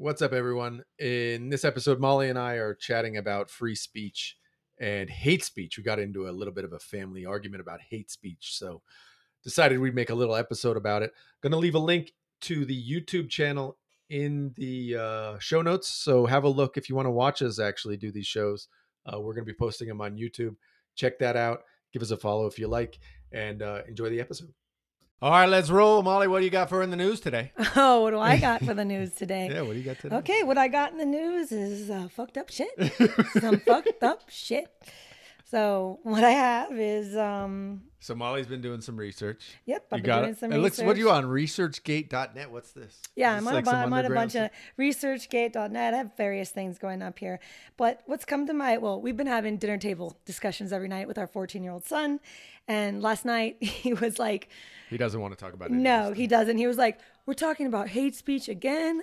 What's up, everyone? In this episode, Molly and I are chatting about free speech and hate speech. We got into a little bit of a family argument about hate speech, so decided we'd make a little episode about it. Going to leave a link to the YouTube channel in the uh, show notes, so have a look if you want to watch us actually do these shows. Uh, we're going to be posting them on YouTube. Check that out. Give us a follow if you like, and uh, enjoy the episode. All right, let's roll. Molly, what do you got for in the news today? Oh, what do I got for the news today? Yeah, what do you got today? Okay, what I got in the news is uh, fucked up shit. Some fucked up shit. So what I have is, um, So Molly's been doing some research. yep, I've you been got doing it. some it looks. What are you on? ResearchGate.net. What's this? Yeah, Is I'm on, like a, I'm on a bunch of researchgate.net. I have various things going up here. But what's come to my, well, we've been having dinner table discussions every night with our 14 year old son. And last night he was like, He doesn't want to talk about it. No, he doesn't. He was like, "We're talking about hate speech again."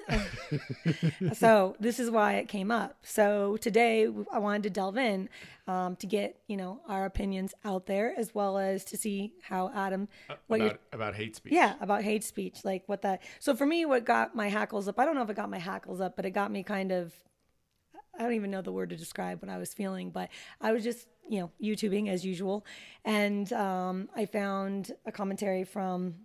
so this is why it came up. So today I wanted to delve in um, to get you know our opinions out there as well as to see how Adam, what about, about hate speech. yeah about hate speech, like what that. So for me, what got my hackles up? I don't know if it got my hackles up, but it got me kind of. I don't even know the word to describe what I was feeling, but I was just, you know, YouTubing as usual. And um, I found a commentary from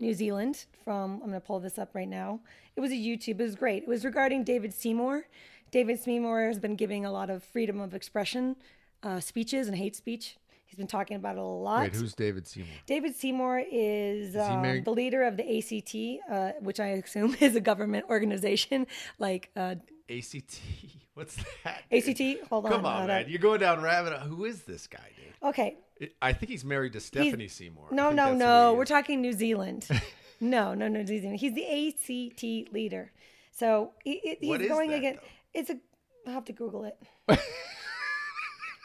New Zealand from, I'm going to pull this up right now. It was a YouTube, it was great. It was regarding David Seymour. David Seymour has been giving a lot of freedom of expression uh, speeches and hate speech. He's been talking about it a lot. Wait, who's David Seymour? David Seymour is, um, the leader of the ACT, uh, which I assume is a government organization like uh, ACT. What's that? ACT. Hold on. Come on, man. You're going down rabbit. Who is this guy, dude? Okay. I think he's married to Stephanie Seymour. No, no, no. We're talking New Zealand. no, no, no, New Zealand. He's the ACT leader. So he, he- he's going that, again. though? It's a. I'll have to Google it.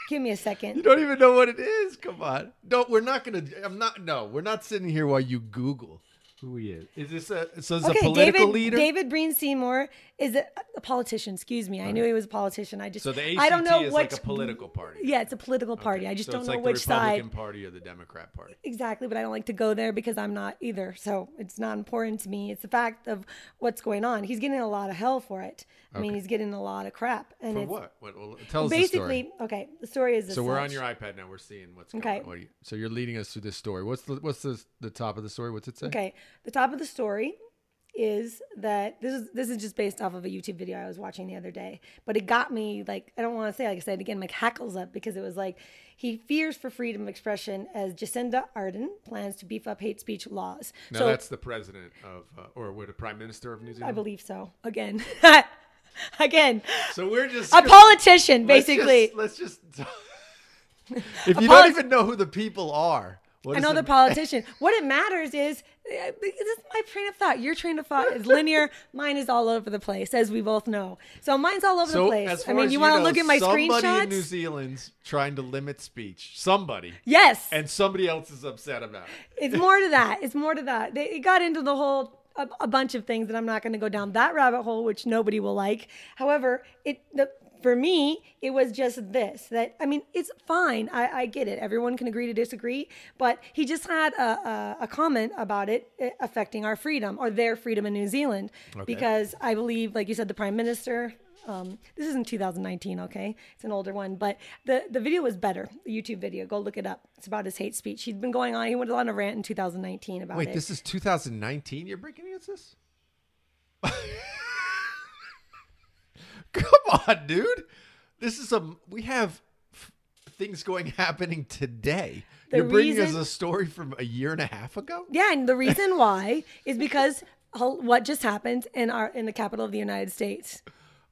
Give me a second. You don't even know what it is. Come on. No, we're not gonna. I'm not. No, we're not sitting here while you Google who he is. Is this a? So is a political David. leader? David Breen Seymour is a, a politician. Excuse me. I knew he was a politician. I just. so the ACT I don't know is which like a political party. Yeah, it's a political party. Okay, I just so don't it's know like which the Republican side. Party or the Democrat Party. Exactly, but I don't like to go there because I'm not either. So it's not important to me. It's the fact of what's going on. He's getting a lot of hell for it. I mean, Okay. he's getting a lot of crap. And For it's what? What? Well, tell us the story. basically okay. The story is this So we're on such. your iPad now. We're seeing what's going Okay. on. What are you, so you're leading us through this story. What's the what's the the top of the story? What's it say? Okay, the top of the story is that this is this is just based off of a YouTube video I was watching the other day, but it got me like I don't want to say like I said again, my hackles up because it was like he fears for freedom of expression as Jacinda Ardern plans to beef up hate speech laws. Now so that's the president of, uh, or what, the prime minister of New Zealand. I believe so. Again, again, so we're just a politician let's basically. just- Let's just. if you don't even know who the people are, what I know it the politician. what it matters is uh, this is my train of thought. Your train of thought is linear. Mine is all over the place, as we both know. So mine's all over the place. I mean, as you want to look at my somebody in New? Zealand's trying to limit speech. Somebody, Yes, and somebody else is upset about it. it's more to that. It's more to that. They it got into the whole a, a bunch of things that I'm not going to go down that rabbit hole, which nobody will like. However, it the for me, it was just this that I mean, it's fine. I, I get it. Everyone can agree to disagree, but he just had a, a, a comment about it eh, affecting our freedom or their freedom in New Zealand because I believe, like you said, the prime minister. Um, this is in 2019, okay? It's an older one, but the, the video was better. The YouTube video, go look it up. It's about his hate speech. He'd been going on. He went on a rant in 2019 about Wait, it. this is 2019. You're breaking against this? Come on, dude. This is a we have f- things going happening today. The You're bringing us a story from a year and a half ago. Yeah, and the reason why is because what just happened in our in the capital of the United States.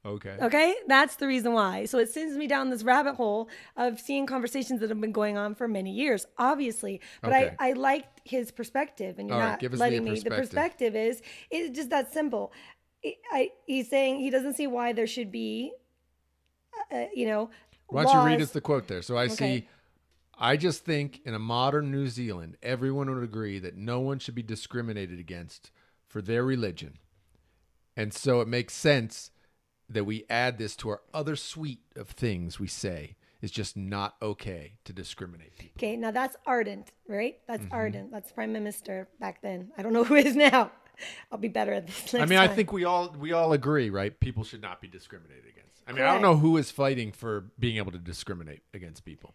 Okay. Okay, that's the reason why. So it sends me down this rabbit hole of seeing conversations that have been going on for many years, obviously. But Okay. I I liked his perspective, and you're All right, not give us the letting me. The perspective. is it's just that simple. I, I he's saying he doesn't see why there should be, uh, you know. Why don't you read us the quote there? So I Okay. see. I just think in a modern New Zealand, everyone would agree that no one should be discriminated against for their religion. And so it makes sense that we add this to our other suite of things we say is just not okay to discriminate people. Okay, now that's Ardern, right? That's Mm-hmm. Ardern. That's Prime Minister back then. I don't know who is now. I'll be better at this. I mean, I think we all we all agree, right? People should not be discriminated against. I mean, I don't know who is fighting for being able to discriminate against people.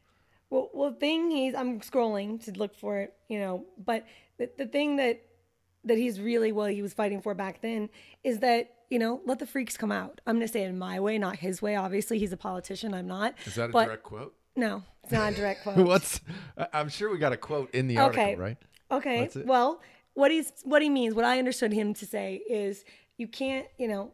Well, well, thing he's I'm scrolling to look for it, you know, but the, the thing that that he's really well he was fighting for back then is that you know let the freaks come out. I'm gonna say it in my way, not his way. Obviously, he's a politician. I'm not. Is that a But- direct quote? No, it's not a direct quote. What's? I'm sure we got a quote in the article, Okay. right? Okay. Well, what he's what he means, what I understood him to say is you can't, you know,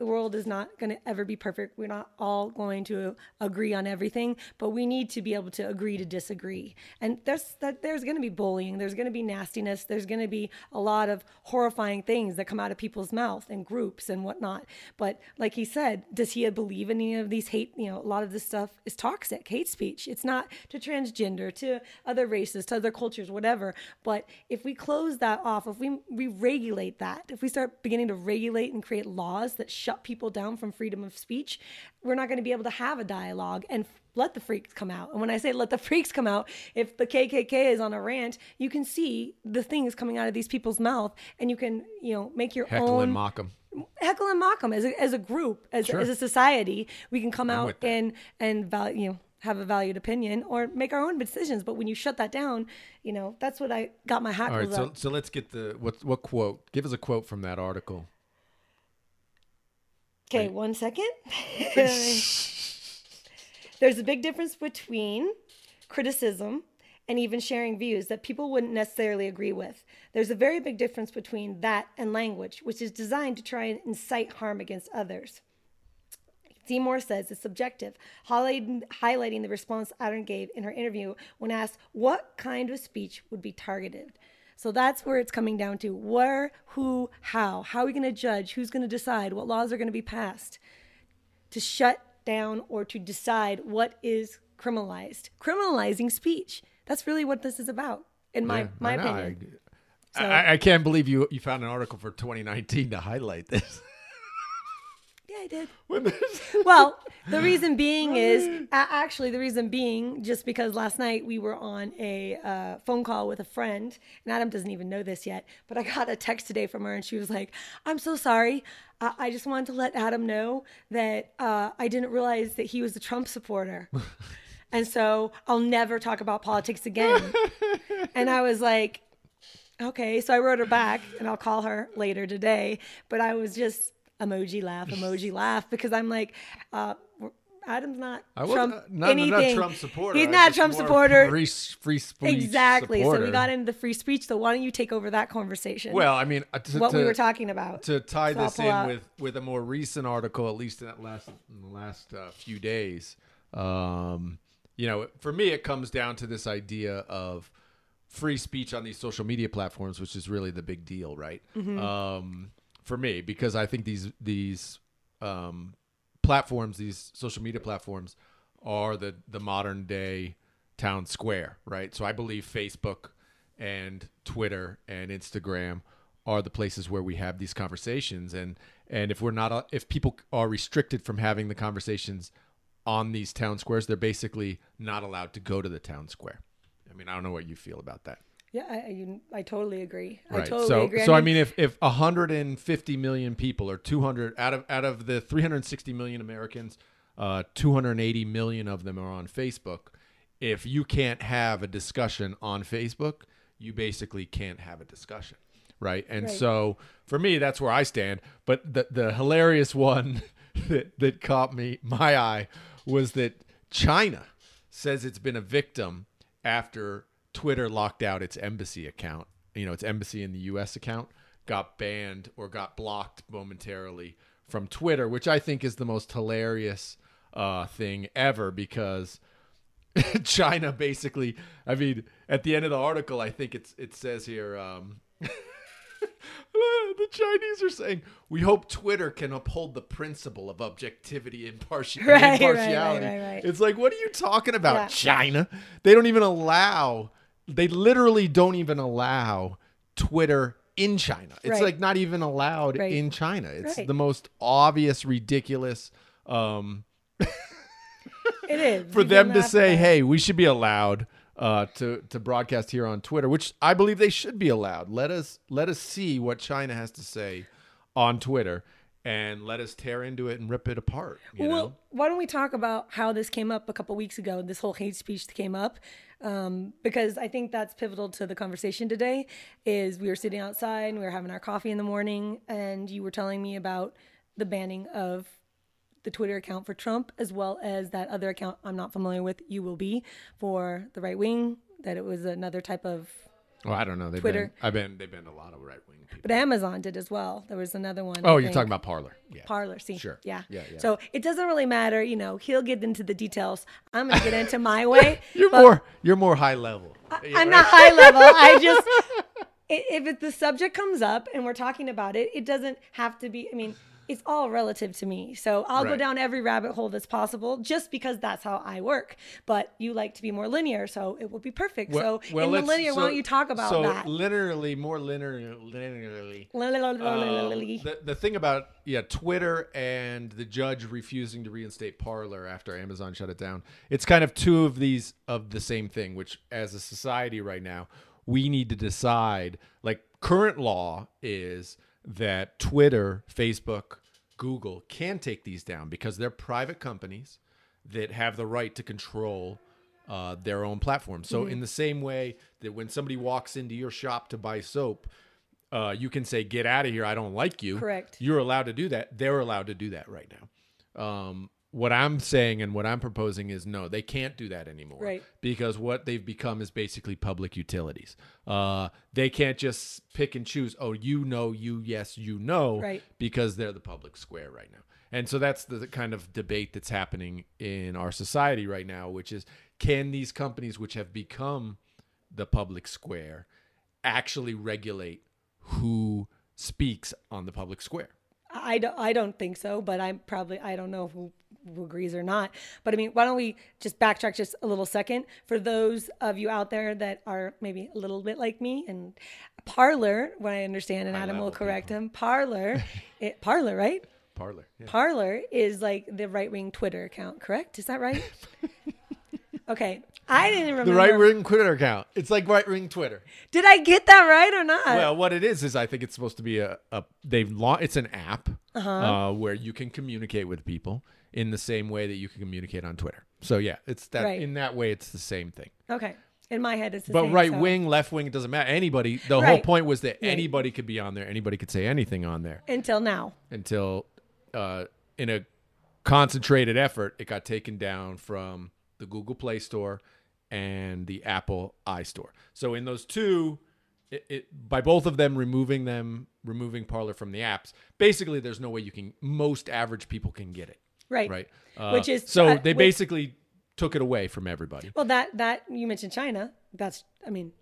the world is not going to ever be perfect. We're not all going to agree on everything, but we need to be able to agree to disagree. And there's that there's going to be bullying, there's going to be nastiness, there's going to be a lot of horrifying things that come out of people's mouth and groups and whatnot. But like he said, does he believe in any of these hate? You know, a lot of this stuff is toxic, hate speech. It's not to transgender, to other races, to other cultures, whatever. But if we close that off, if we we regulate that, if we start beginning to regulate and create laws that shut people down from freedom of speech, we're not going to be able to have a dialogue and let the freaks come out. And when I say let the freaks come out, if the KKK is on a rant, you can see the things coming out of these people's mouth, and you can you know make your Heckle own Heckle and mock them. heckle and mock them as a, as a group, as, Sure. as a society. We can come out with that. and and value. you know have a valued opinion or make our own decisions. But when you shut that down, you know that's what I got my hat. hackles right, so up. so let's get the what what quote? Give us a quote from that article. Okay, one second. There's a big difference between criticism and even sharing views that people wouldn't necessarily agree with. There's a very big difference between that and language, which is designed to try and incite harm against others. Seymour says it's subjective, highlighting, highlighting the response Ardern gave in her interview when asked what kind of speech would be targeted. So that's where it's coming down to where, who, how. How are we going to judge? Who's going to decide what laws are going to be passed to shut down or to decide what is criminalized? Criminalizing speech. That's really what this is about, in my, Yeah, my I opinion. I, I, I can't believe you you found an article for 2019 to highlight this. I did. Well, the reason being is actually the reason being just because last night we were on a uh, phone call with a friend, and Adam doesn't even know this yet. But I got a text today from her, and she was like, "I'm so sorry. I, I just wanted to let Adam know that uh, I didn't realize that he was a Trump supporter." And so I'll never talk about politics again. and I was like, okay. So I wrote her back and I'll call her later today. But I was just emoji laugh, emoji laugh because I'm like, uh, Adam's not I Trump uh, not, anything. not Trump supporter. He's not a Trump supporter. Free, free speech Exactly. So we got into the free speech. So why don't you take over that conversation? Well, I mean, uh, to, what we were talking about. to tie So this in out- with with a more recent article, at least in that last in the last uh, few days. Um, you know, for me, it comes down to this idea of free speech on these social media platforms, which is really the big deal, right? Mm-hmm. Um, for me, because I think these these um, platforms, these social media platforms, are the the modern day town square, right? So I believe Facebook and Twitter and Instagram are the places where we have these conversations. And and if we're not if people are restricted from having the conversations on these town squares they're basically not allowed to go to the town square. I mean i don't know what you feel about that yeah, I, I, I totally agree. I right totally so agree. so i mean if if 150 million people or 200 out of out of the 360 million americans uh 280 million of them are on facebook if you can't have a discussion on facebook you basically can't have a discussion right and Right. so for me that's where i stand but the the hilarious one that that caught me my eye was that china says it's been a victim after Twitter locked out its embassy account. You know, its embassy in the US account got banned or got blocked momentarily from Twitter, which I think is the most hilarious uh, thing ever because China basically, I mean, at the end of the article, I think it's it says here um, the Chinese are saying, "We hope Twitter can uphold the principle of objectivity and imparti- Right, right, right, impartiality." right, right. It's like, what are you talking about, Yeah. China? They don't even allow. They literally don't even allow Twitter in China. It's Right. like not even allowed Right. in China. It's Right. the most obvious, ridiculous. Um, it is for them to say. "Hey, we should be allowed uh, to to broadcast here on Twitter, which I believe they should be allowed. Let us let us see what China has to say on Twitter, and let us tear into it and rip it apart. You well, know? why don't we talk about how this came up a couple weeks ago? This whole hate speech came up um, because I think that's pivotal to the conversation today. Is we were sitting outside and we were having our coffee in the morning, and you were telling me about the banning of the Twitter account for Trump, as well as that other account I'm not familiar with, you will be for the right wing. That it was another type of Well, I don't know. They've Twitter. been I've been they've been a lot of right wing people. But Amazon did as well. There was another one. Oh, I you're think. talking about Parler. Yeah. Parler. See, Sure. yeah. Yeah, yeah. So it doesn't really matter. You know, he'll get into the details. I'm gonna get into my way. You're more you're more high level. I'm not high level. I just if it, the subject comes up and we're talking about it, it doesn't have to be. I mean. It's all relative to me. So I'll go down every rabbit hole that's possible just because that's how I work. But you like to be more linear, so it will be perfect. so in the linear, why don't you talk about so that? linearly, more linear, linearly. Uh, the, the thing about yeah Twitter and the judge refusing to reinstate Parler after Amazon shut it down, it's kind of two of these of the same thing. Which as a society right now, we need to decide. Like current law is that Twitter, Facebook, Google can take these down because they're private companies that have the right to control uh, their own platform. So Mm-hmm. in the same way that when somebody walks into your shop to buy soap, uh, you can say, "Get out of here! I don't like you." Correct. You're allowed to do that. They're allowed to do that right now. Um, what I'm saying and what I'm proposing is no, they can't do that anymore. Right. Because what they've become is basically public utilities. Uh, they can't just pick and choose. Oh, you know, you yes, you know, Right. because they're the public square right now. And so that's the, kind of debate that's happening in our society right now, which is can these companies, which have become the public square, actually regulate who speaks on the public square? I don't, I don't think so, but I'm probably, I don't know who, who agrees or not. But I mean, why don't we just backtrack just a little second for those of you out there that are maybe a little bit like me and Parler, what I understand, and Adam will correct him. Parler, it, Parler, right? Parler. Yeah. Parler is like the right wing Twitter account, correct? Is that right? okay. I didn't remember. The right wing Twitter account. It's like right wing Twitter. Did I get that right or not? Well, what it is is I think it's supposed to be a, a they've launched. It's an app Uh-huh. uh, where you can communicate with people in the same way that you can communicate on Twitter. So yeah, it's that Right. in that way it's the same thing. okay. In my head, it's the But same, right so- wing, left wing, it doesn't matter. Anybody. The whole point was that Right. anybody could be on there. Anybody could say anything on there until now. until, uh, in a concentrated effort, it got taken down from the Google Play Store and the Apple iStore. So in those two, it, it by both of them removing them, removing Parler from the apps, basically there's no way you can. Most average people can get it, Right. right? Uh, Which is- so uh, they which- basically took it away from everybody. Well, that that you mentioned China. That's I mean,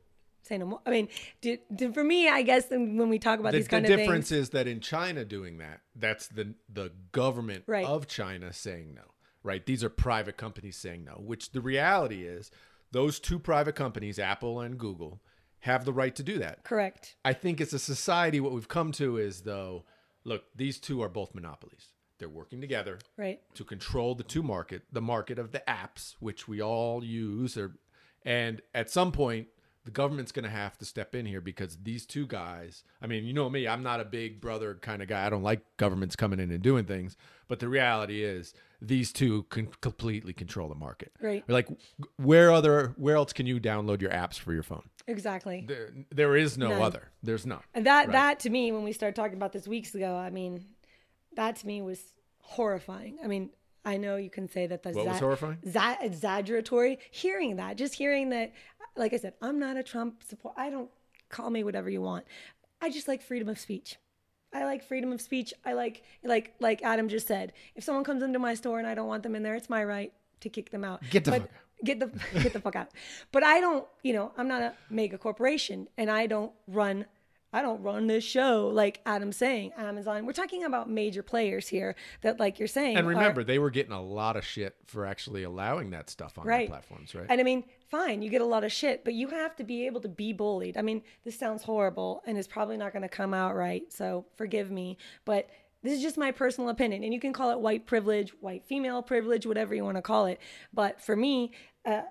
say no more. I mean, do, do- for me, I guess when we talk about the, these the of difference things, is that in China doing that, that's the the government Right. of China saying no. Right? These are private companies saying no, which the reality is those two private companies, Apple and Google, have the right to do that. correct. I think as a society what we've come to is though, look, these two are both monopolies. They're working together Right. to control the two market, the market of the apps, which we all use, or and at some point the government's going to have to step in here because these two guys. I mean, you know me, I'm not a big brother kind of guy. I don't like governments coming in and doing things, but the reality is these two can completely control the market. Right. Like, where other where else can you download your apps for your phone? Exactly. There, there is no None. other. There's none. And that Right. that to me, when we started talking about this weeks ago, I mean, that to me was horrifying. I mean, I know you can say that the What was horrifying? za- exaggeratory. Hearing that, just hearing that, like I said, I'm not a Trump support. I don't call me whatever you want. I just like freedom of speech. I like freedom of speech. I like like like Adam just said. If someone comes into my store and I don't want them in there, it's my right to kick them out. Get the But- fuck out. Get the get the fuck out. But I don't, you know, I'm not a mega corporation and I don't run I don't run this show like Adam's saying. Amazon. We're talking about major players here that like you're saying. And are- remember, they were getting a lot of shit for actually allowing that stuff on Right. their platforms, right? And I mean, fine, you get a lot of shit, but you have to be able to be bullied. I mean, this sounds horrible and it's probably not going to come out right. So forgive me. But this is just my personal opinion. And you can call it white privilege, white female privilege, whatever you want to call it. But for me, uh,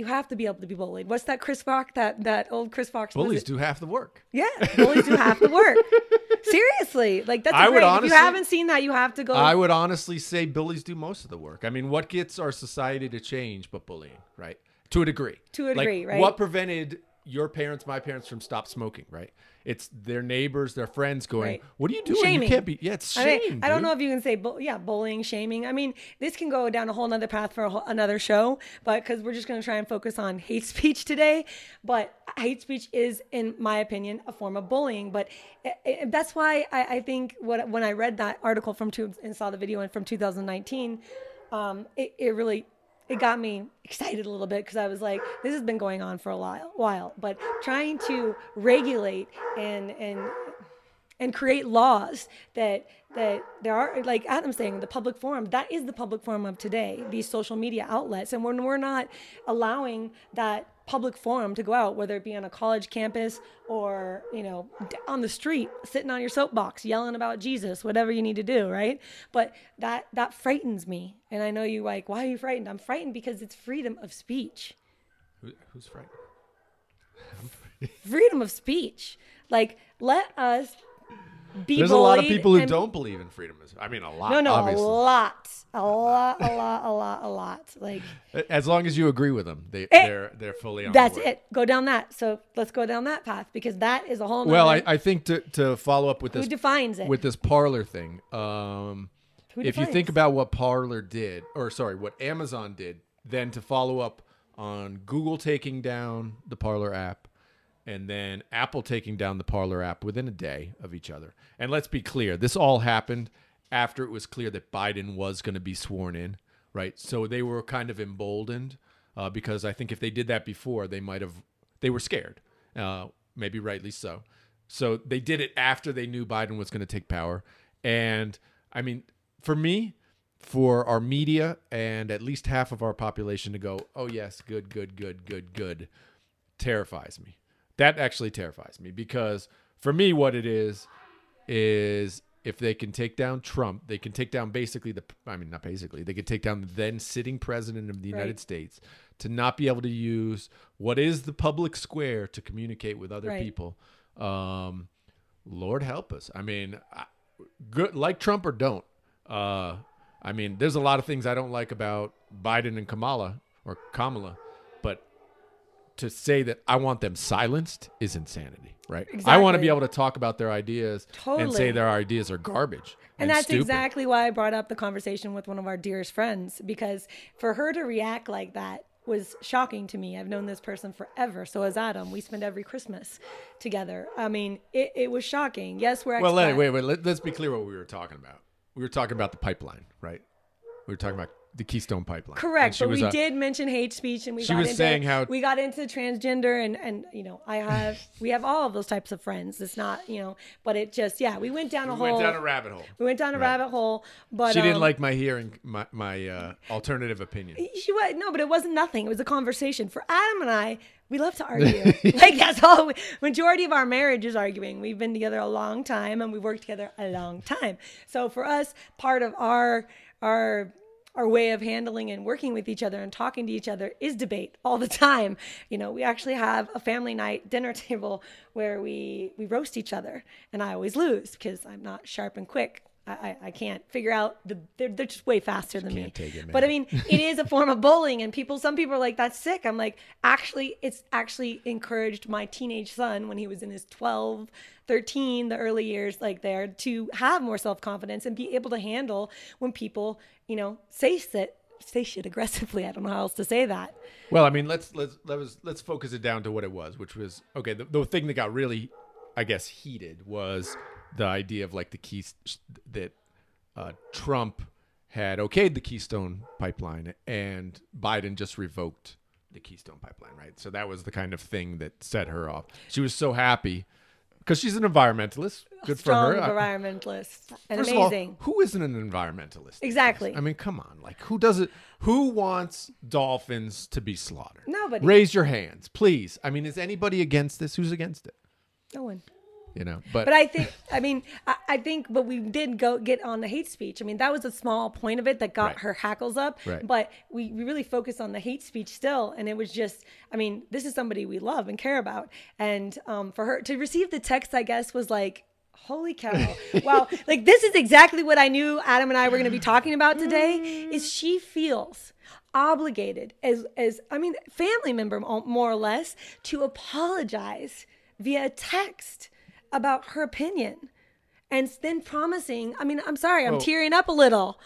you have to be able to be bullied. What's that Chris Rock? That that old Chris Fox. Bullies do half the work. Yeah, bullies do half the work. Seriously, like that's I would great. if you haven't seen that, you have to go. I would honestly say bullies do most of the work. I mean, what gets our society to change but bullying, right? To a degree. To a Like, degree, right? What prevented your parents, my parents from stop smoking, right? It's their neighbors, their friends going, Right. "What are you doing? Shaming. You can't be." Yeah, it's I, mean, I don't know if you can say, bu- yeah, bullying, shaming. I mean, this can go down a whole nother path for a whole, another show, but because we're just going to try and focus on hate speech today. But hate speech is, in my opinion, a form of bullying. But i i that's why I, I think what, when I read that article from two, and saw the video from 2019, um, it, it really it got me excited a little bit because I was like, this has been going on for a while, but trying to regulate and and and create laws that that there are like Adam's saying the public forum that is the public forum of today these social media outlets. And when we're not allowing that public forum to go out whether it be on a college campus or you know on the street sitting on your soapbox yelling about Jesus whatever you need to do right? But that that frightens me. And I know you like why are you frightened? I'm frightened because it's freedom of speech. Who, who's frightened? freedom of speech. Like let us be There's a lot of people who don't believe in freedom. I mean, a lot. No, no, obviously. a lot, a lot, a lot, a lot, a lot. Like As long as you agree with them, they, Eh, they're they're fully on. that's it. Go down that. So let's go down that path because that is a whole. Well, I, I think to to follow up with who this defines it? with this Parler thing. Um, Who if you think about what Parler did, or sorry, what Amazon did, then to follow up on Google taking down the Parler app, and then Apple taking down the Parler app within a day of each other. And let's be clear, this all happened after it was clear that Biden was going to be sworn in, right? So they were kind of emboldened uh, because I think if they did that before, they might have they were scared, uh, maybe rightly so. So they did it after they knew Biden was going to take power. And I mean, for me, for our media and at least half of our population to go, oh, yes, good, good, good, good, good, terrifies me. That actually terrifies me because for me, what it is, is if they can take down Trump, they can take down basically the, I mean, not basically, they could take down the then sitting president of the United Right. States to not be able to use what is the public square to communicate with other Right. people. Um, Lord help us. I mean, I- good like Trump or don't. Uh, I mean, there's a lot of things I don't like about Biden and Kamala or Kamala, to say that I want them silenced is insanity, right? I want to be able to talk about their ideas and say their ideas are garbage. and and that's stupid. exactly why I brought up the conversation with one of our dearest friends because for her to react like that was shocking to me. I've known this person forever. So has Adam. We spend every Christmas together. I mean, it, it was shocking. Yes, we're Well, expat- wait, wait, wait. Let, let's be clear what we were talking about. We were talking about the pipeline, right? We were talking about the Keystone Pipeline. Correct, but we a- did mention hate speech, and we She got was into, saying how- we got into transgender, and and you know, I have we have all of those types of friends. It's not you know, but it just yeah, we went down a We hole. went down a rabbit hole. we went down a Right. rabbit hole, but She didn't um, like my hearing, my, my uh, alternative opinion. She was no, but it wasn't nothing. It was a conversation. For Adam and I, we love to argue. like that's all. We, majority of our marriage is arguing. We've been together a long time, and we've worked together a long time. So for us, part of our our our way of handling and working with each other and talking to each other is debate all the time. You know, we actually have a family night dinner table where we we roast each other, and I always lose because I'm not sharp and quick. I, I, can't figure out the they're, they're just way faster than me. it, But I mean, it is a form of bullying, and people, some people are like, "That's sick." I'm like, actually, it's actually encouraged my teenage son when he was in his 12, 13, the early years, like there, to have more self confidence and be able to handle when people, you know, say shit, say shit aggressively. I don't know how else to say that. Well, I mean, let's let's let's let's focus it down to what it was, which was okay. The, the thing that got really, I guess, heated was the idea of like the keys that uh, Trump had okayed the Keystone Pipeline and Biden just revoked the Keystone Pipeline, right? So that was the kind of thing that set her off. She was so happy because she's an environmentalist. Good for Strong her. I- environmentalist and First of all, amazing. who isn't an environmentalist? Exactly. I mean, come on. Like, who does it? Who wants dolphins to be slaughtered? Nobody. Raise your hands, please. I mean, is anybody against this? Who's against it? no one. You know. But, But I think, I mean, I, I think, but we did go get on the hate speech. I mean, that was a small point of it that got Right. her hackles up. Right. But we, we really focused on the hate speech still. And it was just, I mean, this is somebody we love and care about. And um, for her to receive the text, I guess, was like, holy cow. wow. Like, this is exactly what I knew Adam and I were going to be talking about today is she feels obligated as as I mean family member more or less to apologize via text about her opinion and then promising I mean I'm sorry I'm Well- tearing up a little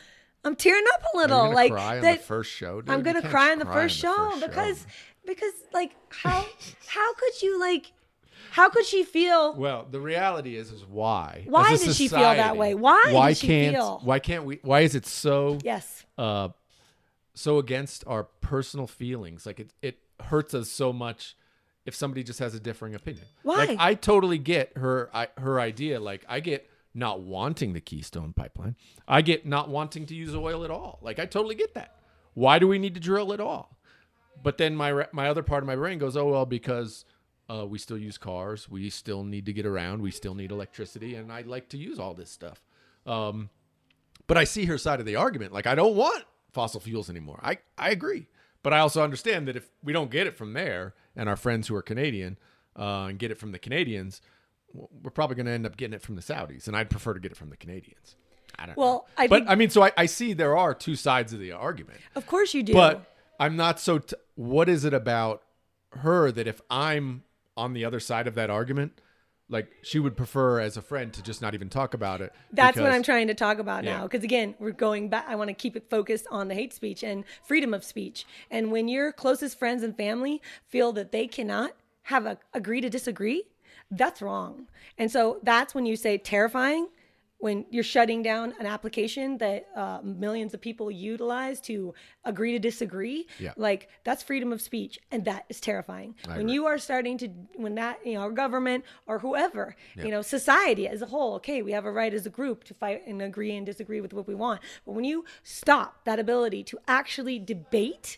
I'm tearing up a little like cry on that the first show. Dude? I'm gonna cry on the first show first because because like how how could you like how could she feel Well, the reality is, is why? Why did she feel that way? Why Why did she can't? feel? Why can't we? Why is it so? yes uh, so against our personal feelings. Like it, it hurts us so much if somebody just has a differing opinion. Why? Like I totally get her I, her idea. Like I get not wanting the Keystone pipeline. I get not wanting to use oil at all. Like I totally get that. Why do we need to drill at all? But then my my other part of my brain goes, oh well, because uh, we still use cars, we still need to get around, we still need electricity, and I like to use all this stuff. Um, but I see her side of the argument. Like I don't want fossil fuels anymore. I I agree, but I also understand that if we don't get it from there, and our friends who are Canadian uh, and get it from the Canadians, we're probably going to end up getting it from the Saudis, and I'd prefer to get it from the Canadians. I don't know. Well, I but think- I mean, so I, I see there are two sides of the argument. of course you do But I'm not so. T- what is it about her that if I'm on the other side of that argument, like she would prefer as a friend to just not even talk about it? That's what I'm trying to talk about Yeah. now. Because again, we're going back. I want to keep it focused on the hate speech and freedom of speech. And when your closest friends and family feel that they cannot have a agree to disagree, that's wrong. And so that's when you say terrifying. When you're shutting down an application that uh, millions of people utilize to agree to disagree, Yeah. like that's freedom of speech, and that is terrifying. when agree. you are starting to, when that you know, our government or whoever, you know, society as a whole, okay, we have a right as a group to fight and agree and disagree with what we want. But when you stop that ability to actually debate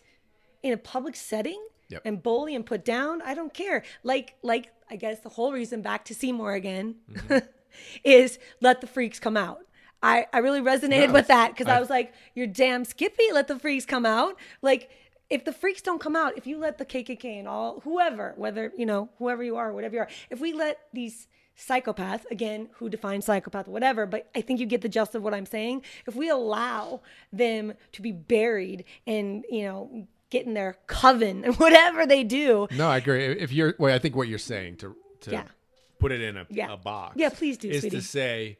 in a public setting Yep. and bully and put down, I don't care. Like, like I guess the whole reason back to Seymour again is let the freaks come out. I, I really resonated with that because I I- was like, you're damn skippy. Let the freaks come out. Like, if the freaks don't come out, if you let the KKK and all, whoever, whether, you know, whoever you are, whatever you are, if we let these psychopaths, again, who defines psychopath, whatever, but I think you get the gist of what I'm saying. If we allow them to be buried and, you know, get in their coven and whatever they do, No, I agree. If you're, well, I think what you're saying to to Yeah. Put it in a, Yeah. a box, Yeah, please do, is sweetie. to say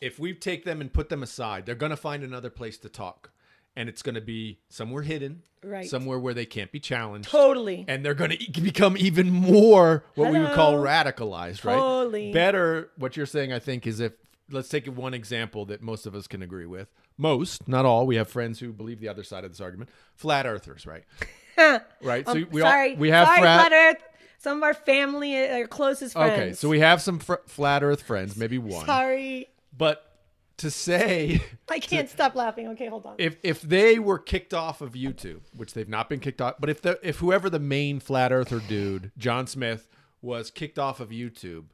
if we take them and put them aside, they're going to find another place to talk, and it's going to be somewhere hidden, Right. Somewhere where they can't be challenged, totally. and they're going to become even more what we would call Hello. radicalized, right? Totally. Better. What you're saying, I think, is if let's take one example that most of us can agree with. Most, not all. We have friends who believe the other side of this argument. Flat earthers, right? right. So Um, we sorry, all we have sorry, flat, flat Earth. Some of our family, uh, our closest friends. Okay, so we have some fr- flat Earth friends, maybe one. Sorry, But to say I can't stop laughing. Okay, hold on. if if they were kicked off of YouTube, which they've not been kicked off, but if the if whoever the main flat earther dude, John Smith, was kicked off of YouTube,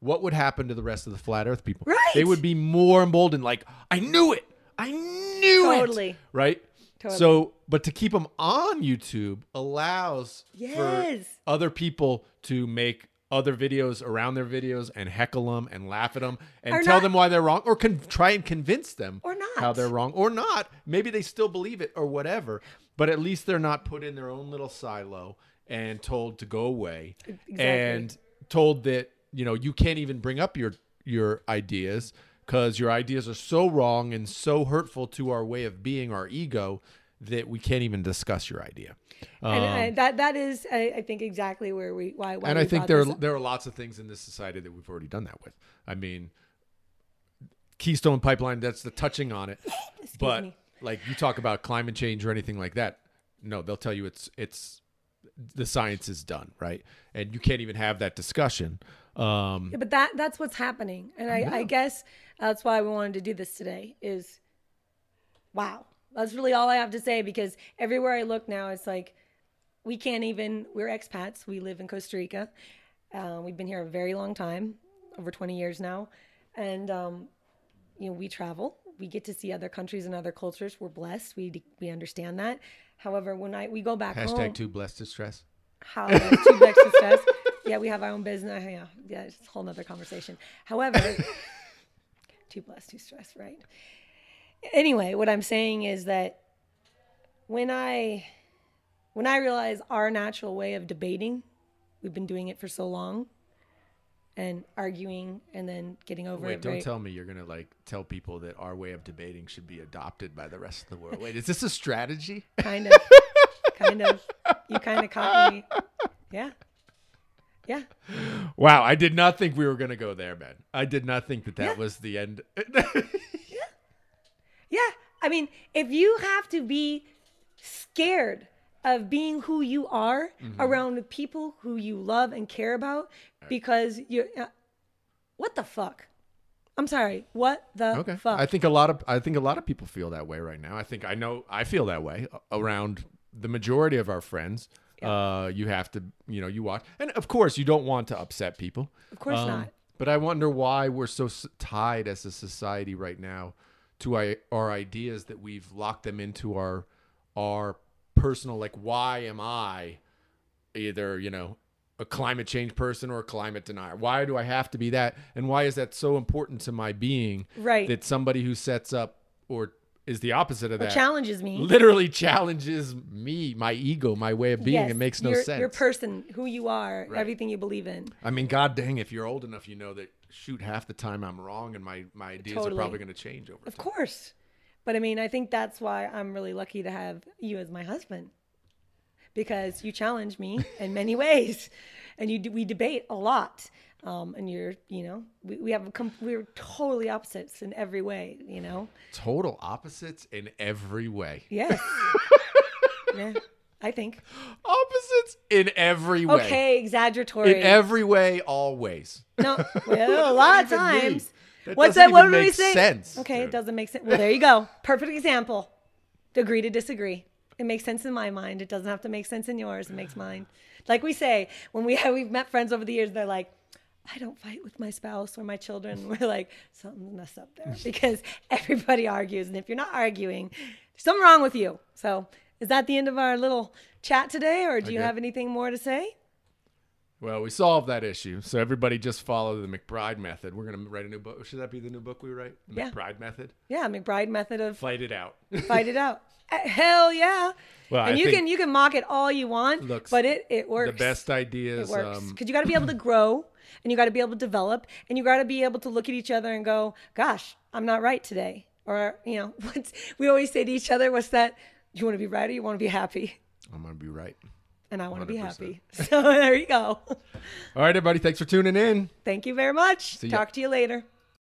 what would happen to the rest of the flat Earth people? Right. They would be more emboldened. Like I knew it. I knew it. Totally. Right. Totally. So, but to keep them on YouTube allows Yes. for other people to make other videos around their videos and heckle them and laugh at them and Or tell not- them why they're wrong or con- try and convince them Or not. how they're wrong or not. Maybe they still believe it or whatever, but at least they're not put in their own little silo and told to go away Exactly. and told that you know you can't even bring up your your ideas because your ideas are so wrong and so hurtful to our way of being, our ego, that we can't even discuss your idea. and Um, I, that that is, I, I think, exactly where we why. why and we I think there are, there are lots of things in this society that we've already done that with. I mean, Keystone Pipeline. That's the touching on it, but me. like you talk about climate change or anything like that. No, they'll tell you it's it's the science is done right, and you can't even have that discussion. Um, Yeah, but that that's what's happening, and I, I guess that's why we wanted to do this today. Is wow, that's really all I have to say because everywhere I look now, it's like we can't even. We're expats. We live in Costa Rica. Uh, we've been here a very long time, over 20 years now. And, um, you know, we travel, we get to see other countries and other cultures. We're blessed. We, we understand that. However, when I, we go back Hashtag home, too blessed to stress. how too much to stress. Yeah, we have our own business. Yeah, yeah, it's a whole nother conversation. However, too blessed, too stressed, right? Anyway, what I'm saying is that when I when I realize our natural way of debating, we've been doing it for so long, and arguing and then getting over Wait, it. Wait, don't very- tell me you're gonna like tell people that our way of debating should be adopted by the rest of the world. Wait, is this a strategy? kind of, kind of. You kind of caught me. Yeah, yeah. Wow, I did not think we were gonna go there, man. I did not think that that Yeah. was the end. Yeah, yeah. I mean, if you have to be scared of being who you are Mm-hmm. around people who you love and care about because you're. Uh, what the fuck? I'm sorry. What the okay, fuck? I think a lot of I think a lot of people feel that way right now. I think I know I feel that way around the majority of our friends. Uh, you have to, you know, you watch, and of course, you don't want to upset people. of course Um, not. But I wonder why we're so s- tied as a society right now to our, our ideas that we've locked them into our our personal like why am I either, you know, a climate change person or a climate denier? Why do I have to be that? And why is that so important to my being Right. that somebody who sets up or is the opposite of Or that challenges me. literally challenges me, my ego, my way of being. Yes, it makes no your, sense. Your person, who you are, Right. everything you believe in. I mean, god dang, if you're old enough, you know that shoot half the time I'm wrong and my, my ideas are probably going to change over Of time. Of course. But I mean, I think that's why I'm really lucky to have you as my husband because you challenge me in many ways and you we debate a lot. Um, and you're, you know, we, we have a we're totally opposites in every way, you know? Total opposites in every way. Yes. yeah, I think. Opposites in every way. Okay, exaggeratory. In every way, always. no, well, a lot of times. That What's that? What do we say? sense, Okay, it doesn't make sense. Well, there you go. Perfect example. Agree to disagree. It makes sense in my mind. It doesn't have to make sense in yours. It makes mine. Like we say, when we have, we've met friends over the years, they're like, I don't fight with my spouse or my children. We're like, something's messed up there because everybody argues. And if you're not arguing, there's something wrong with you. So is that the end of our little chat today? Or do you have anything more to say? Well, we solved that issue. So everybody just follow the McBride method. We're going to write a new book. Should that be the new book we write? The Yeah. McBride method? Yeah, McBride method of Fight it out. fight it out. Uh, Hell yeah. Well, and I you can you can mock it all you want, Looks- but it it works. the best It ideas. works Um, because you got to be able to grow, and you got to be able to develop, and you got to be able to look at each other and go, "Gosh, I'm not right today," or you know, we always say to each other, "What's that? You want to be right or you want to be happy?" I'm going to be right. And I want to be happy. So there you go. All right, everybody. Thanks for tuning in. Thank you very much. ya. Talk to you later.